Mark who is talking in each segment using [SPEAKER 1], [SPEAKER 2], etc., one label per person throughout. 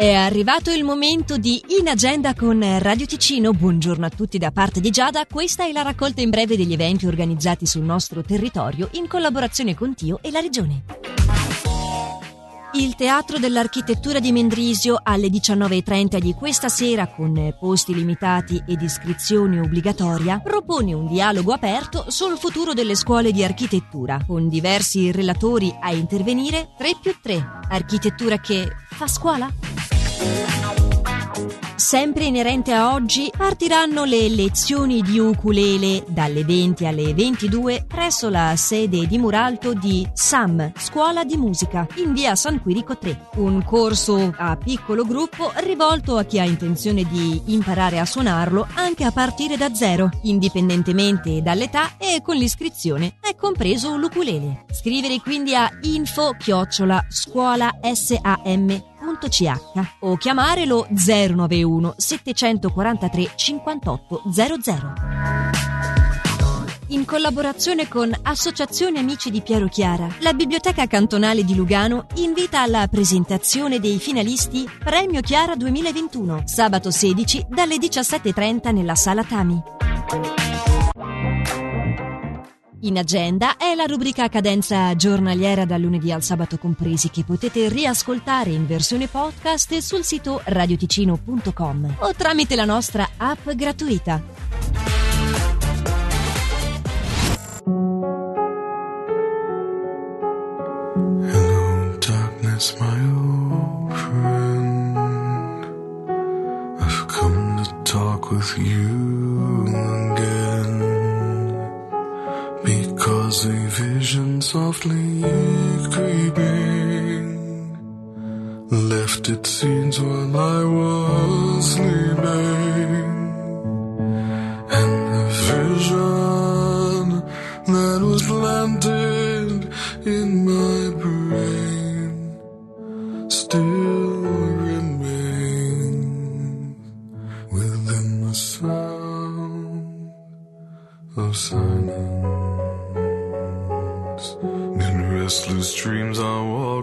[SPEAKER 1] È arrivato il momento di In Agenda con Radio Ticino. Buongiorno a tutti da parte di Giada. Questa è la raccolta in breve degli eventi organizzati sul nostro territorio in collaborazione con Tio e la Regione. Il Teatro dell'Architettura di Mendrisio alle 19.30 di questa sera, con posti limitati ed iscrizione obbligatoria, propone un dialogo aperto sul futuro delle scuole di architettura, con diversi relatori a intervenire 3 più 3. Architettura che fa scuola? Sempre inerente a oggi, partiranno le lezioni di ukulele dalle 20 alle 22 presso la sede di Muralto di SAM, Scuola di Musica, in via San Quirico 3. Un corso a piccolo gruppo rivolto a chi ha intenzione di imparare a suonarlo anche a partire da zero, indipendentemente dall'età e con l'iscrizione è compreso l'ukulele. Scrivere quindi a info chiocciola scuola sam www.ch o chiamare lo 091 743 58 00 in collaborazione con Associazione Amici di Piero Chiara, la Biblioteca Cantonale di Lugano invita alla presentazione dei finalisti Premio Chiara 2021, sabato 16 dalle 17.30 nella Sala Tami. In agenda è la rubrica a cadenza giornaliera dal lunedì al sabato compresi che potete riascoltare in versione podcast sul sito radioticino.com o tramite la nostra app gratuita.
[SPEAKER 2] Hello, darkness, my Because a vision softly creeping left its scenes while I was sleeping. And the vision that was planted in my brain still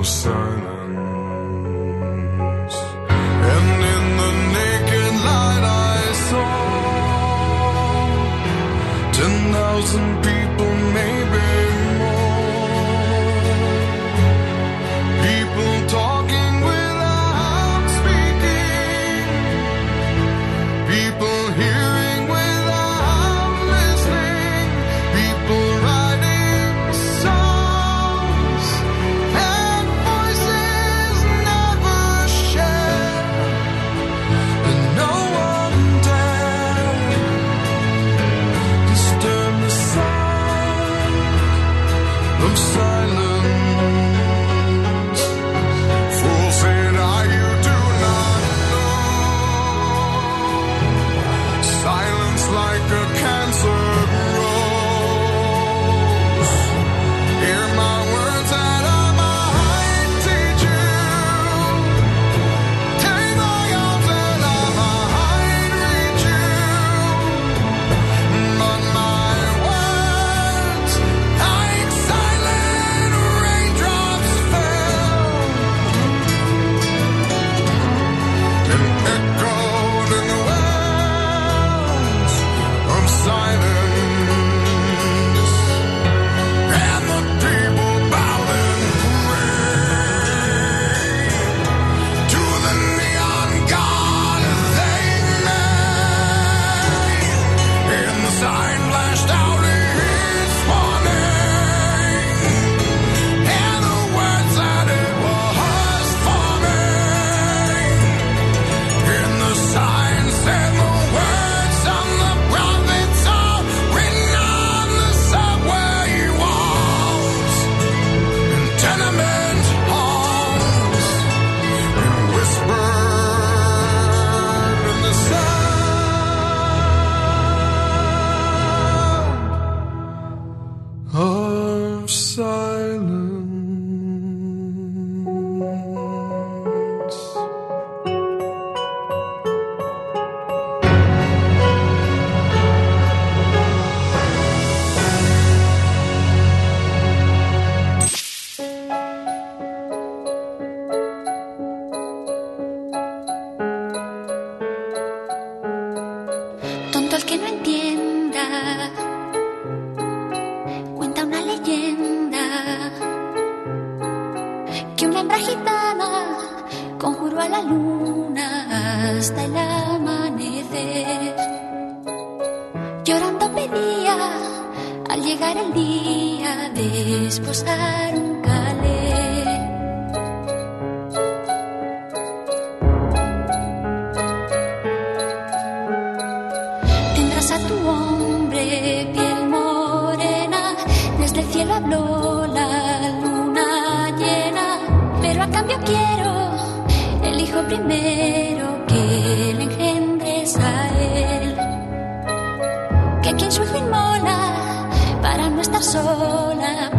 [SPEAKER 2] of silence. And in the naked light I saw ten thousand people, maybe
[SPEAKER 3] Cuenta una leyenda que una hembra gitana conjuró a la luna hasta el amanecer. Llorando pedía al llegar el día de esposar A tu hombre piel morena, desde el cielo habló la luna llena, pero a cambio quiero el hijo primero que le engendres a él. Que quien su inmola para no estar sola,